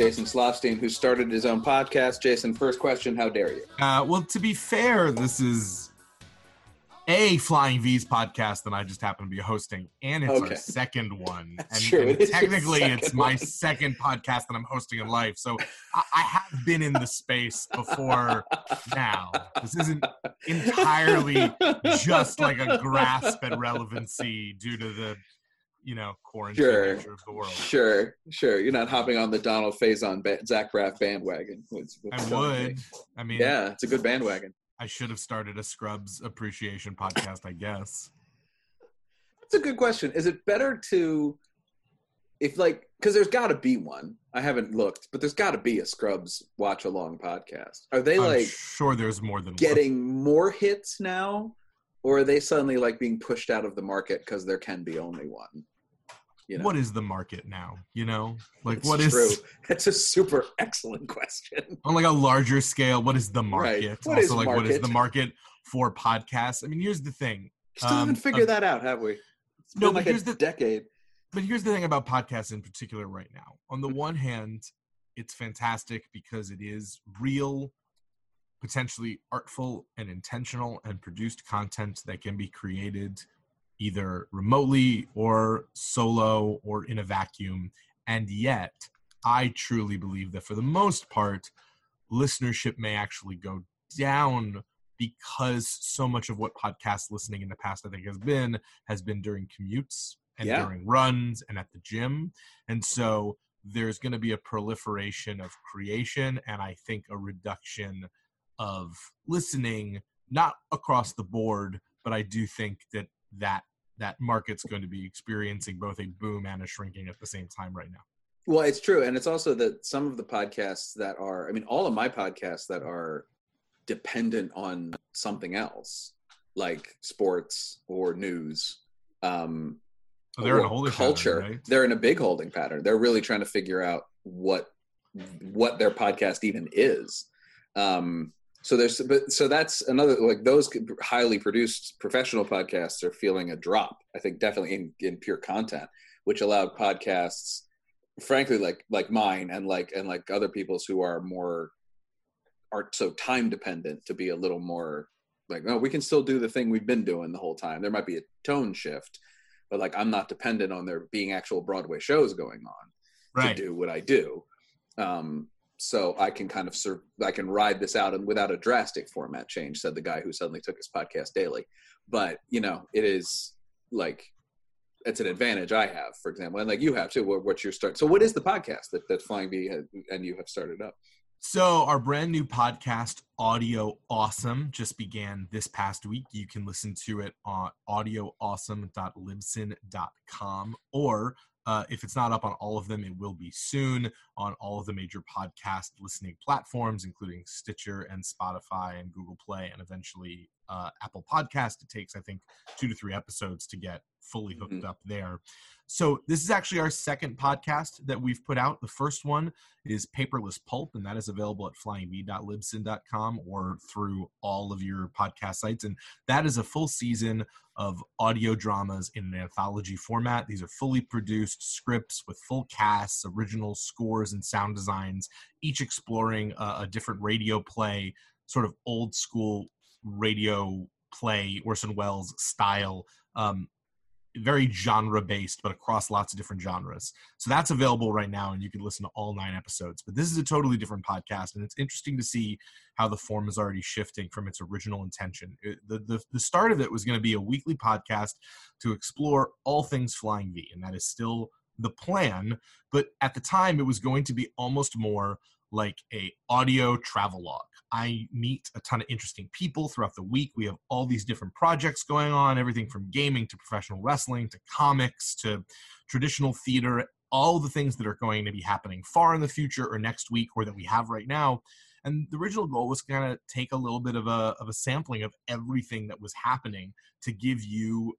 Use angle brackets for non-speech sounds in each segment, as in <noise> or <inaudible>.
Jason Schlafstein, who started his own podcast. Jason, first question: How dare you? Uh, well, to be fair, this is a Flying V's podcast that I just happen to be hosting, and it's Okay. our second one. That's and, true. and It technically, it's my one. second podcast that I'm hosting in life. So I, I have been in the space before now. This isn't entirely just like a grasp at relevancy due to the, you know, quarantine Sure. nature of the world. Sure, sure. You're not hopping on the Donald Faison ba- Zach Braff bandwagon. I would. I mean, Yeah, it's a good bandwagon. I should have started a Scrubs appreciation podcast, I guess. That's a good question. Is it better to, if like, because there's got to be one. I haven't looked, but there's got to be a Scrubs watch along podcast. Are they I'm like sure there's more than one. getting more hits now, or are they suddenly like being pushed out of the market because there can be only one? You know, what is the market now? You know, like It's what is true? <laughs> That's a super excellent question. on like a larger scale? What is the Right. market? What also, is like what is the market for podcasts? I mean, here's the thing. Still Um, haven't figured uh, that out, have we? It's No, like here's a the- decade. But here's the thing about podcasts in particular right now. On the Mm-hmm. one hand, it's fantastic because it is real, potentially artful and intentional and produced content that can be created either remotely or solo or in a vacuum. And yet, I truly believe that for the most part, listenership may actually go down because so much of what podcast listening in the past, I think, has been has been during commutes and Yeah. during runs and at the gym. And so there's going to be a proliferation of creation and I think a reduction of listening, not across the board, but I do think that that that market's going to be experiencing both a boom and a shrinking at the same time right now. Well, it's true, and it's also that some of the podcasts that are, I mean, all of my podcasts that are dependent on something else, like sports or news, um, So they're in a holding pattern, culture. right? They're in a big holding pattern. They're really trying to figure out what what their podcast even is. Um, so there's, but so that's another like those highly produced professional podcasts are feeling a drop. I think definitely in in pure content, which allowed podcasts, frankly, like like mine and like and like other people's who are more aren't so time dependent to be a little more like no we can still do the thing we've been doing the whole time there might be a tone shift but like i'm not dependent on there being actual broadway shows going on Right. to do what i do um so i can kind of sur- i can ride this out and without a drastic format change said the guy who suddenly took his podcast daily but you know it is like it's an advantage i have for example and like you have too what, what's your start so what is the podcast that, that flying v had, and you have started up So, our brand new podcast, Audio Awesome, just began this past week. You can listen to it on audioawesome.libsyn.com, or uh, if it's not up on all of them, it will be soon on all of the major podcast listening platforms, including Stitcher and Spotify and Google Play, and eventually uh, Apple Podcast. It takes, I think, two to three episodes to get fully hooked Mhm. up there. So, this is actually our second podcast that we've put out. The first one is Paperless Pulp, and that is available at flyingv.libsyn.com or through all of your podcast sites. And that is a full season of audio dramas in an anthology format. These are fully produced scripts with full casts, original scores, and sound designs, each exploring a, a different radio play, sort of old school radio play, Orson Welles style. Um, very genre based, but across lots of different genres. So that's available right now, and you can listen to all nine episodes. But this is a totally different podcast, and it's interesting to see how the form is already shifting from its original intention. It- the, the, the start of it was going to be a weekly podcast to explore all things Flying V, and that is still the plan. But at the time, it was going to be almost more like a audio travelogue. I meet a ton of interesting people throughout the week. We have all these different projects going on, everything from gaming to professional wrestling to comics to traditional theater, all the things that are going to be happening far in the future or next week or that we have right now. And the original goal was kind of take a little bit of a of a sampling of everything that was happening to give you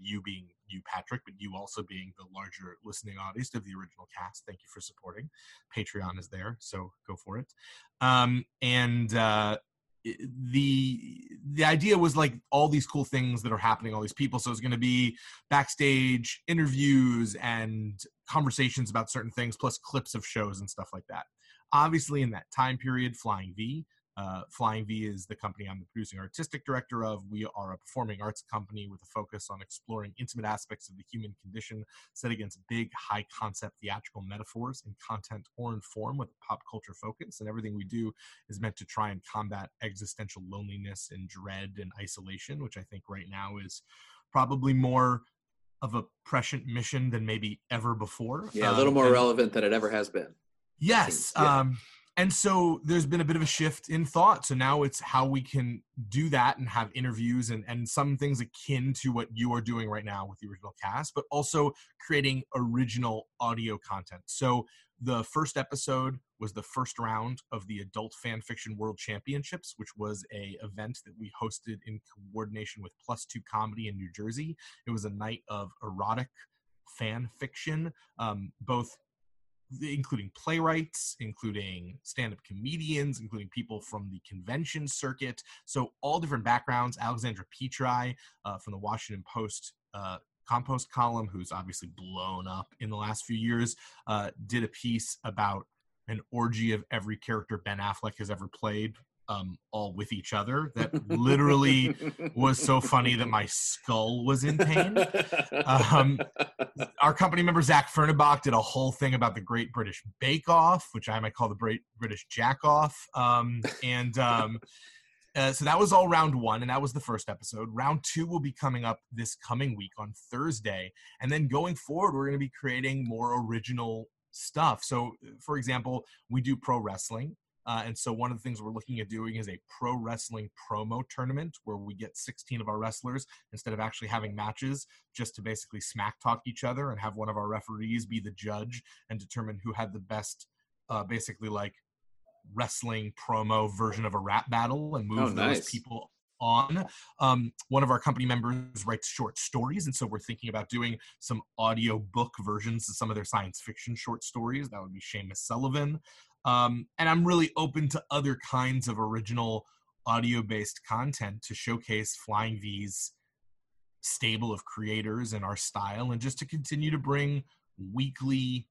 you being you Patrick, but you also being the larger listening audience of the original cast. Thank you for supporting. Patreon is there, so go for it. Um, and uh, the the idea was like all these cool things that are happening all these people so it's going to be backstage interviews and conversations about certain things plus clips of shows and stuff like that obviously in that time period flying v uh, Flying V is the company I'm the producing artistic director of. We are a performing arts company with a focus on exploring intimate aspects of the human condition set against big, high concept theatrical metaphors in content or in form with a pop culture focus. And everything we do is meant to try and combat existential loneliness and dread and isolation, which I think right now is probably more of a prescient mission than maybe ever before. Yeah, a little um, more and, relevant than it ever has been. Yes. Yeah. Um, and so there's been a bit of a shift in thought. So now it's how we can do that and have interviews and, and some things akin to what you are doing right now with the original cast but also creating original audio content. So the first episode was the first round of the adult fan fiction world championships which was a event that we hosted in coordination with plus two comedy in new jersey. It was a night of erotic fan fiction um, both including playwrights, including stand up comedians, including people from the convention circuit. So, all different backgrounds. Alexandra Petri uh, from the Washington Post. Uh, ComPost column, who's obviously blown up in the last few years, uh, did a piece about an orgy of every character Ben Affleck has ever played, um, all with each other that literally <laughs> was so funny that my skull was in pain. Um, <laughs> our company member Zach Fernebach did a whole thing about the Great British Bake Off, which I might call the Great British Jack Off. Um, and um, uh, so that was all round one, and that was the first episode. Round two will be coming up this coming week on Thursday. And then going forward, we're going to be creating more original stuff. So, for example, we do pro wrestling. Uh, and so one of the things we're looking at doing is a pro wrestling promo tournament where we get 16 of our wrestlers instead of actually having matches just to basically smack talk each other and have one of our referees be the judge and determine who had the best uh, basically like wrestling promo version of a rap battle and move oh, nice. those people on. Um, one of our company members writes short stories, and so we're thinking about doing some audio book versions of some of their science fiction short stories. That would be Seamus Sullivan. Um, and I'm really open to other kinds of original audio based content to showcase Flying V's stable of creators and our style, and just to continue to bring weekly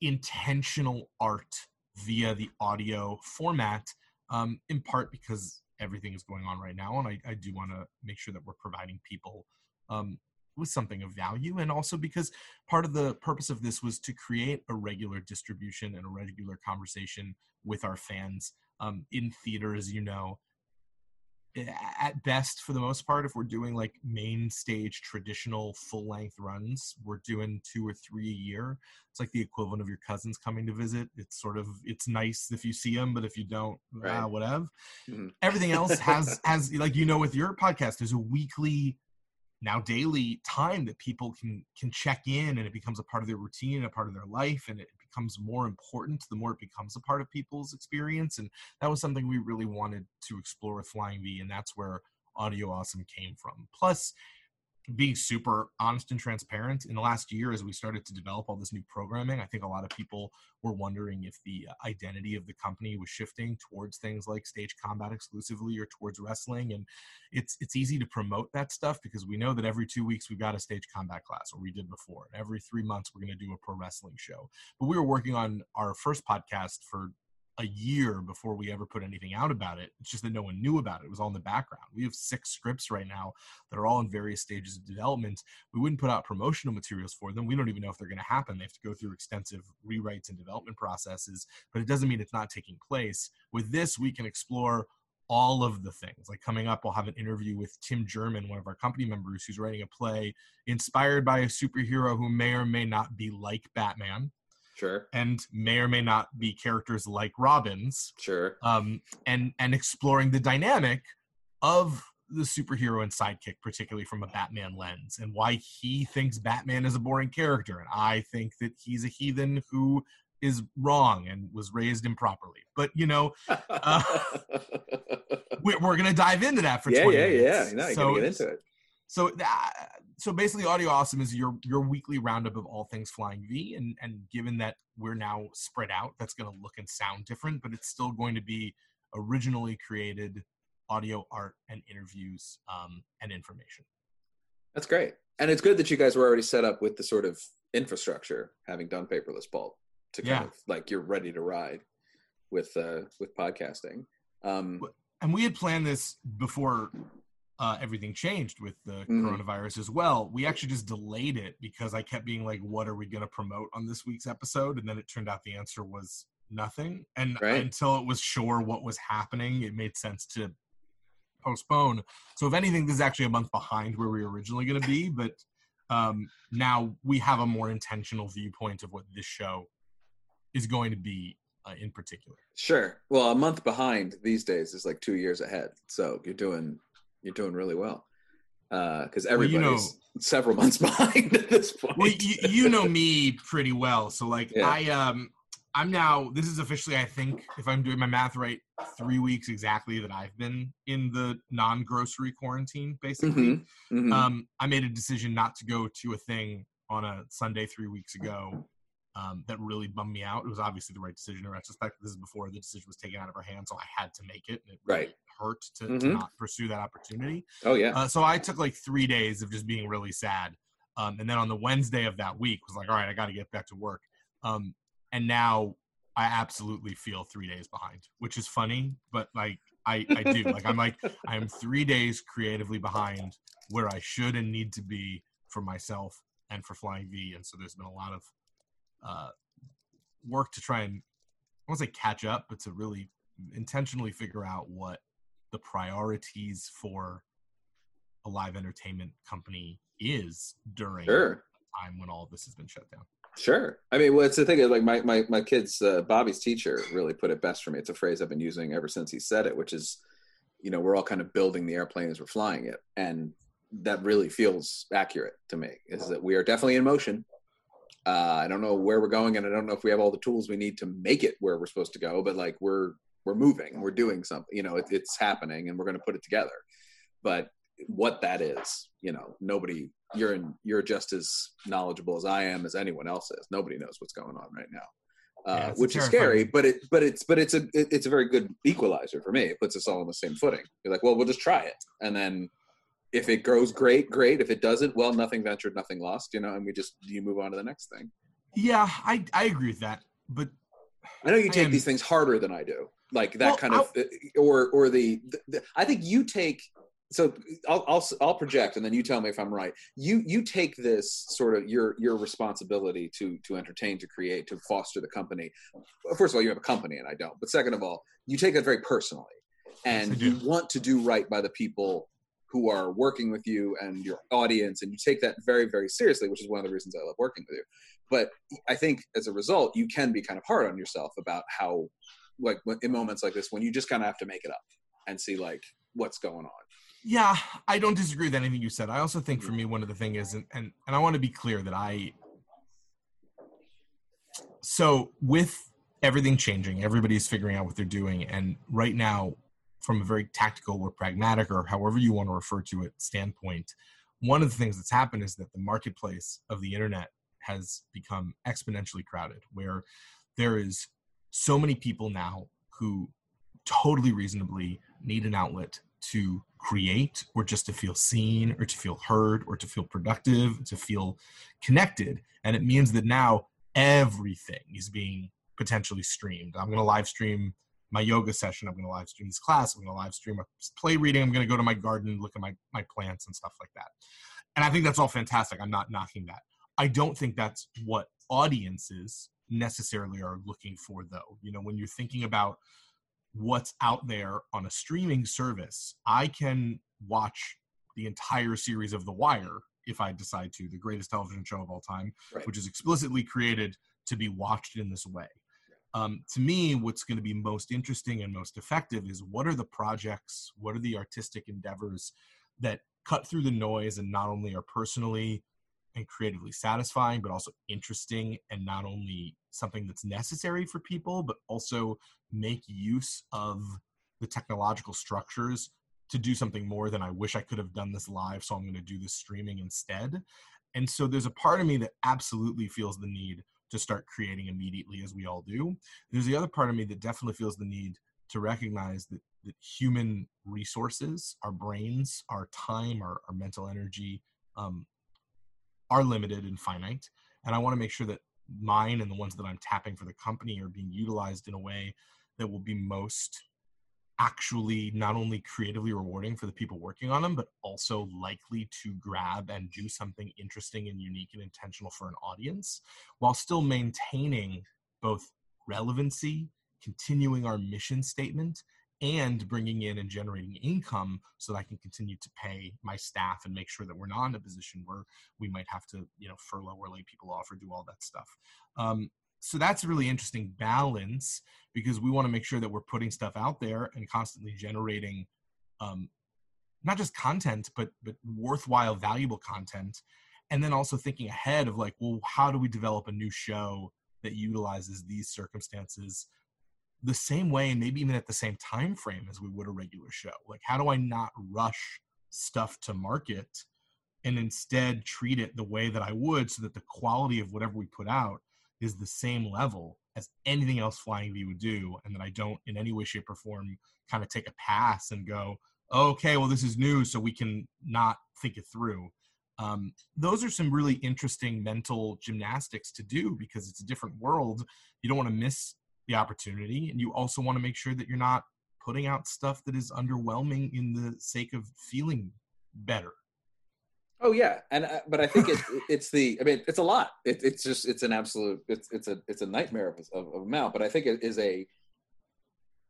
intentional art via the audio format, um, in part because everything is going on right now. And I, I do want to make sure that we're providing people um, with something of value and also because part of the purpose of this was to create a regular distribution and a regular conversation with our fans um, in theater as you know at best for the most part if we're doing like main stage traditional full length runs we're doing two or three a year it's like the equivalent of your cousins coming to visit it's sort of it's nice if you see them but if you don't right. ah, whatever mm-hmm. everything else <laughs> has has like you know with your podcast there's a weekly now daily time that people can can check in and it becomes a part of their routine and a part of their life and it becomes more important the more it becomes a part of people's experience. And that was something we really wanted to explore with flying v and that's where audio awesome came from. Plus being super honest and transparent in the last year as we started to develop all this new programming i think a lot of people were wondering if the uh, identity of the company was shifting towards things like stage combat exclusively or towards wrestling. And it's it's easy to promote that stuff because we know that every two weeks we've got a stage combat class or we did before and every three months we're going to do a pro wrestling show. But we were working on our first podcast for a year before we ever put anything out about it. It's just that no one knew about it. It was all in the background. We have six scripts right now that are all in various stages of development. We wouldn't put out promotional materials for them. We don't even know if they're going to happen. They have to go through extensive rewrites and development processes, but it doesn't mean it's not taking place. With this, we can explore all of the things. Like coming up, we'll have an interview with Tim German, one of our company members, who's writing a play inspired by a superhero who may or may not be like Batman Sure. And may or may not be characters like Robin's. Sure. Um, and and exploring the dynamic of the superhero and sidekick, particularly from a Batman lens, and why he thinks Batman is a boring character, and I think that he's a heathen who is wrong and was raised improperly. But you know, uh, <laughs> we're, we're going to dive into that for yeah, 20 yeah, minutes. yeah. No, so, get into it. So that so basically audio awesome is your your weekly roundup of all things flying v and and given that we're now spread out that's going to look and sound different but it's still going to be originally created audio, art, and interviews um, and information. That's great, and it's good that you guys were already set up with the sort of infrastructure, having done paperless pulp, to kind Yeah. of like you're ready to ride with uh, with podcasting. Um, and we had planned this before uh, everything changed with the Mhm. coronavirus as well. We actually just delayed it because I kept being like, "What are we going to promote on this week's episode?" And then it turned out the answer was nothing. And Right. until it was sure what was happening, it made sense to postpone. So if anything, this is actually a month behind where we were originally going to be, <laughs> but um, now we have a more intentional viewpoint of what this show is going to be uh, in particular. Sure. Well, a month behind these days is like two years ahead. So you're doing you're doing really well because Well, you everybody's <laughs> several months <laughs> behind at this point. well you, you know me pretty well so like Yeah. i um i'm now this is officially i think if i'm doing my math right three weeks exactly that i've been in the non-grocery quarantine basically Mhm, mhm. um i made a decision not to go to a thing on a sunday three weeks ago um, that really bummed me out. It was obviously the right decision in retrospect. This is before the decision was taken out of her hand, so I had to make it. And it really Right. hurt to, to Mhm. not pursue that opportunity. oh yeah. Uh, so I took like three days of just being really sad. Um, and then on the Wednesday of that week was like, all right, I got to get back to work. Um, and now I absolutely feel three days behind, which is funny, but like I, I do. like I'm like, <laughs> I'm three days creatively behind where I should and need to be for myself and for Flying V. And so there's been a lot of uh, work to try and, I won't say catch up, but to really intentionally figure out what the priorities for a live entertainment company is during Sure. a time when all of this has been shut down. Sure. I mean, well, it's the thing is like my my my kid's uh, Bobby's teacher really put it best for me. It's a phrase I've been using ever since he said it, which is, you know, we're all kind of building the airplane as we're flying it, and that really feels accurate to me. Is that we are definitely in motion. Uh, I don't know where we're going, and I don't know if we have all the tools we need to make it where we're supposed to go. But like we're we're moving, we're doing something. You know, it, it's happening, and we're going to put it together. But what that is, you know, nobody you're in you're just as knowledgeable as I am as anyone else is. Nobody knows what's going on right now. Uh, Yeah, which is scary, but it but it's but it's a it- it's a very good equalizer for me. It puts us all on the same footing. You're like, well, we'll just try it, and then if it grows, great, great. If it doesn't, well, nothing ventured, nothing lost. You know, and we just you move on to the next thing. Yeah, I I agree with that, but I know you take am- these things harder than I do, like that Well, kind of, uh, or or the, the. I think you take. So I'll I'll I'll project, and then you tell me if I'm right. You you take this sort of your your responsibility to to entertain, to create, to foster the company. First of all, you have a company, and I don't. But second of all, you take it very personally, and Yes, you want to do right by the people who are working with you and your audience, and you take that very very seriously, which is one of the reasons I love working with you. But I think as a result, you can be kind of hard on yourself about how, like, in moments like this, when you just kind of have to make it up and see like what's going on. yeah, I don't disagree with anything you said. I also think for mm-hmm. me one of the thing is and and, and I want to be clear that I so with everything changing, everybody's figuring out what they're doing and right now from a very tactical or pragmatic or however you want to refer to it standpoint, one of the things that's happened is that the marketplace of the internet has become exponentially crowded where there is so many people now who totally reasonably need an outlet to create or just to feel seen or to feel heard or to feel productive to feel connected. And it means that now everything is being potentially streamed. I'm going to live stream my yoga session i'm going to live stream this class i'm going to live stream a play reading i'm going to go to my garden look at my, my plants and stuff like that. And i think that's all fantastic i'm not knocking that. I don't think that's what audiences necessarily are looking for though. You know when you're thinking about what's out there on a streaming service i can watch the entire series of the wire if i decide to the greatest television show of all time Right. which is explicitly created to be watched in this way um, to me what's going to be most interesting and most effective is what are the projects what are the artistic endeavors that cut through the noise and not only are personally and creatively satisfying but also interesting and not only something that's necessary for people but also make use of the technological structures to do something more than I wish I could have done this live, so I'm going to do this streaming instead. And so there's a part of me that absolutely feels the need to start creating immediately, as we all do. There's the other part of me that definitely feels the need to recognize that, that human resources, our brains, our time, our, our mental energy, um, are limited and finite. And I want to make sure that mine and the ones that I'm tapping for the company are being utilized in a way that will be most actually not only creatively rewarding for the people working on them, but also likely to grab and do something interesting and unique and intentional for an audience while still maintaining both relevancy, continuing our mission statement, and bringing in and generating income so that I can continue to pay my staff and make sure that we're not in a position where we might have to, you know, furlough or lay people off or do all that stuff. Um, so that's a really interesting balance because we want to make sure that we're putting stuff out there and constantly generating um, not just content but but worthwhile valuable content. And then also thinking ahead of like well how do we develop a new show that utilizes these circumstances the same way and maybe even at the same time frame as we would a regular show? Like how do i not rush stuff to market and instead treat it the way that i would so that the quality of whatever we put out is the same level as anything else flying v would do and that i don't in any way shape or form kind of take a pass and go okay well this is new so we can not think it through. Um, those are some really interesting mental gymnastics to do because it's a different world. You don't want to miss the opportunity and you also want to make sure that you're not putting out stuff that is underwhelming in the sake of feeling better Oh yeah, and uh, but I think it, it's the I mean it's a lot. It, it's just it's an absolute it's it's a it's a nightmare of, of, of amount. But I think it is a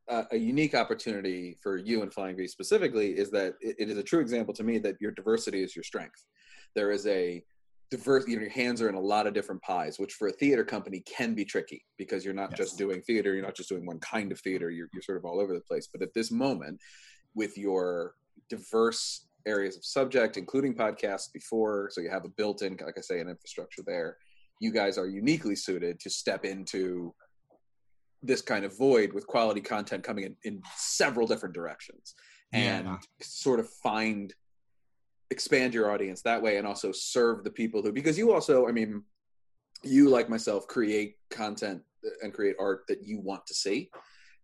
uh, a unique opportunity for you and Flying V specifically is that it, it is a true example to me that your diversity is your strength. There is a diverse you know, your hands are in a lot of different pies, which for a theater company can be tricky because you're not yes. just doing theater, you're not just doing one kind of theater, you're you're sort of all over the place. But at this moment, with your diverse areas of subject, including podcasts before. So you have a built in, like I say, an infrastructure there. You guys are uniquely suited to step into this kind of void with quality content coming in, in several different directions and yeah. sort of find expand your audience that way and also serve the people who because you also i mean you like myself create content and create art that you want to see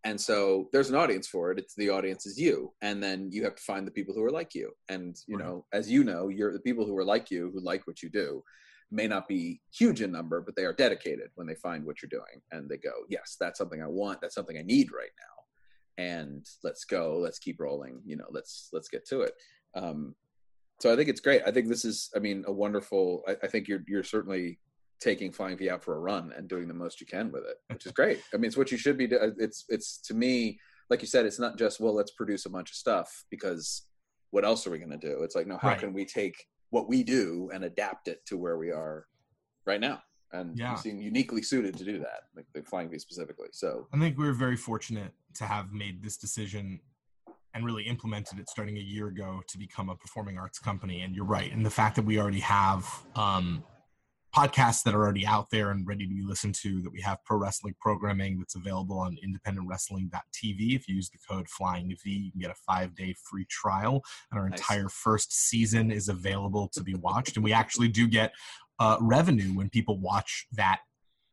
and so there's an audience for it. It's the audience is you. And then you have to find the people who are like you. And you right. know as you know you're the people who are like you who like what you do may not be huge in number but they are dedicated when they find what you're doing. And they go yes that's something i want. That's something i need right now. And let's go. Let's keep rolling. You know let's let's get to it. Um, so i think it's great. I think this is i mean a wonderful I, I think you're you're certainly taking Flying V out for a run and doing the most you can with it, which is <laughs> great. I mean, it's what you should be. doing. It's it's to me, like you said, it's not just well, let's produce a bunch of stuff because what else are we going to do? It's like no, how right. can we take what we do and adapt it to where we are right now? And yeah. you seem uniquely suited to do that, like the Flying V specifically. So I think we were very fortunate to have made this decision and really implemented it starting a year ago to become a performing arts company. And you're right, and the fact that we already have um, podcasts that are already out there and ready to be listened to that we have pro wrestling programming that's available on independentwrestling.tv if you use the code flying v you can get a five day free trial and our nice. entire first season is available to be watched and we actually do get uh, revenue when people watch that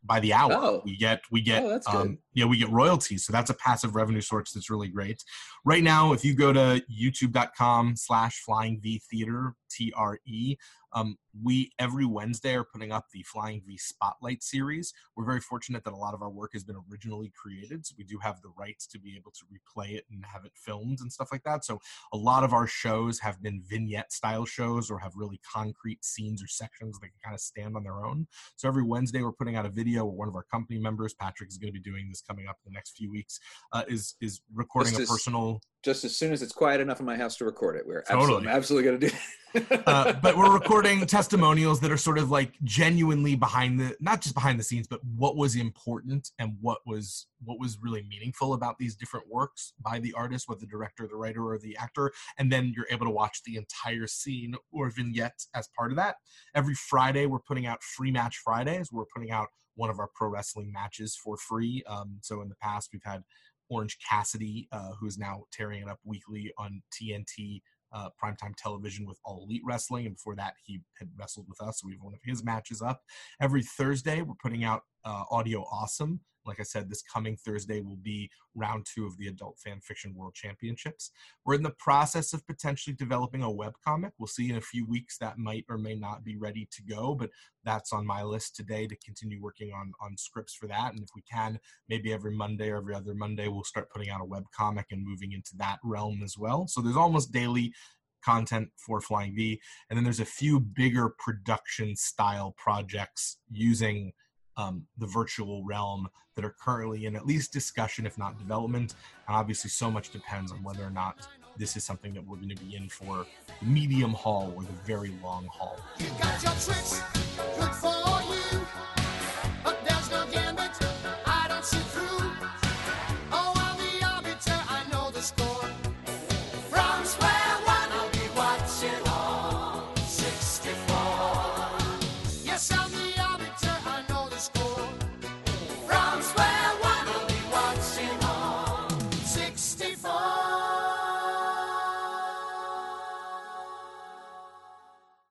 by the hour. Oh. We get we get oh, um, yeah we get royalties, so that's a passive revenue source that's really great. Right now, if you go to YouTube.com slash Flying V Theater T R E, um, we every Wednesday are putting up the Flying V Spotlight series. We're very fortunate that a lot of our work has been originally created, so we do have the rights to be able to replay it and have it filmed and stuff like that. So a lot of our shows have been vignette style shows or have really concrete scenes or sections that can kind of stand on their own. So every Wednesday we're putting out a video. Where One of our company members, Patrick, is going to be doing this coming up in the next few weeks. Uh, is is recording a personal just as soon as it's quiet enough in my house to record it. We're totally. absolutely, absolutely going to do uh, <laughs> but we're recording testimonials that are sort of like genuinely behind the, not just behind the scenes, but what was important and what was what was really meaningful about these different works by the artist, whether the director, the writer, or the actor. And then you're able to watch the entire scene or vignette as part of that. Every Friday, we're putting out free match Fridays. We're putting out one of our pro wrestling matches for free. Um, so in the past, we've had Orange Cassidy, uh, who is now tearing it up weekly on TNT uh, primetime television with All Elite Wrestling. And before that, he had wrestled with us. So we have one of his matches up. Every Thursday, we're putting out uh, Audio Awesome. Like I said, this coming Thursday will be round two of the Adult Fan Fiction World Championships. We're in the process of potentially developing a web comic. We'll see in a few weeks that might or may not be ready to go, but that's on my list today to continue working on on scripts for that. And if we can, maybe every Monday or every other Monday, we'll start putting out a web comic and moving into that realm as well. So there's almost daily content for Flying V, and then there's a few bigger production style projects using um, the virtual realm that are currently in at least discussion, if not development. And obviously, so much depends on whether or not this is something that we're going to be in for the medium haul or the very long haul.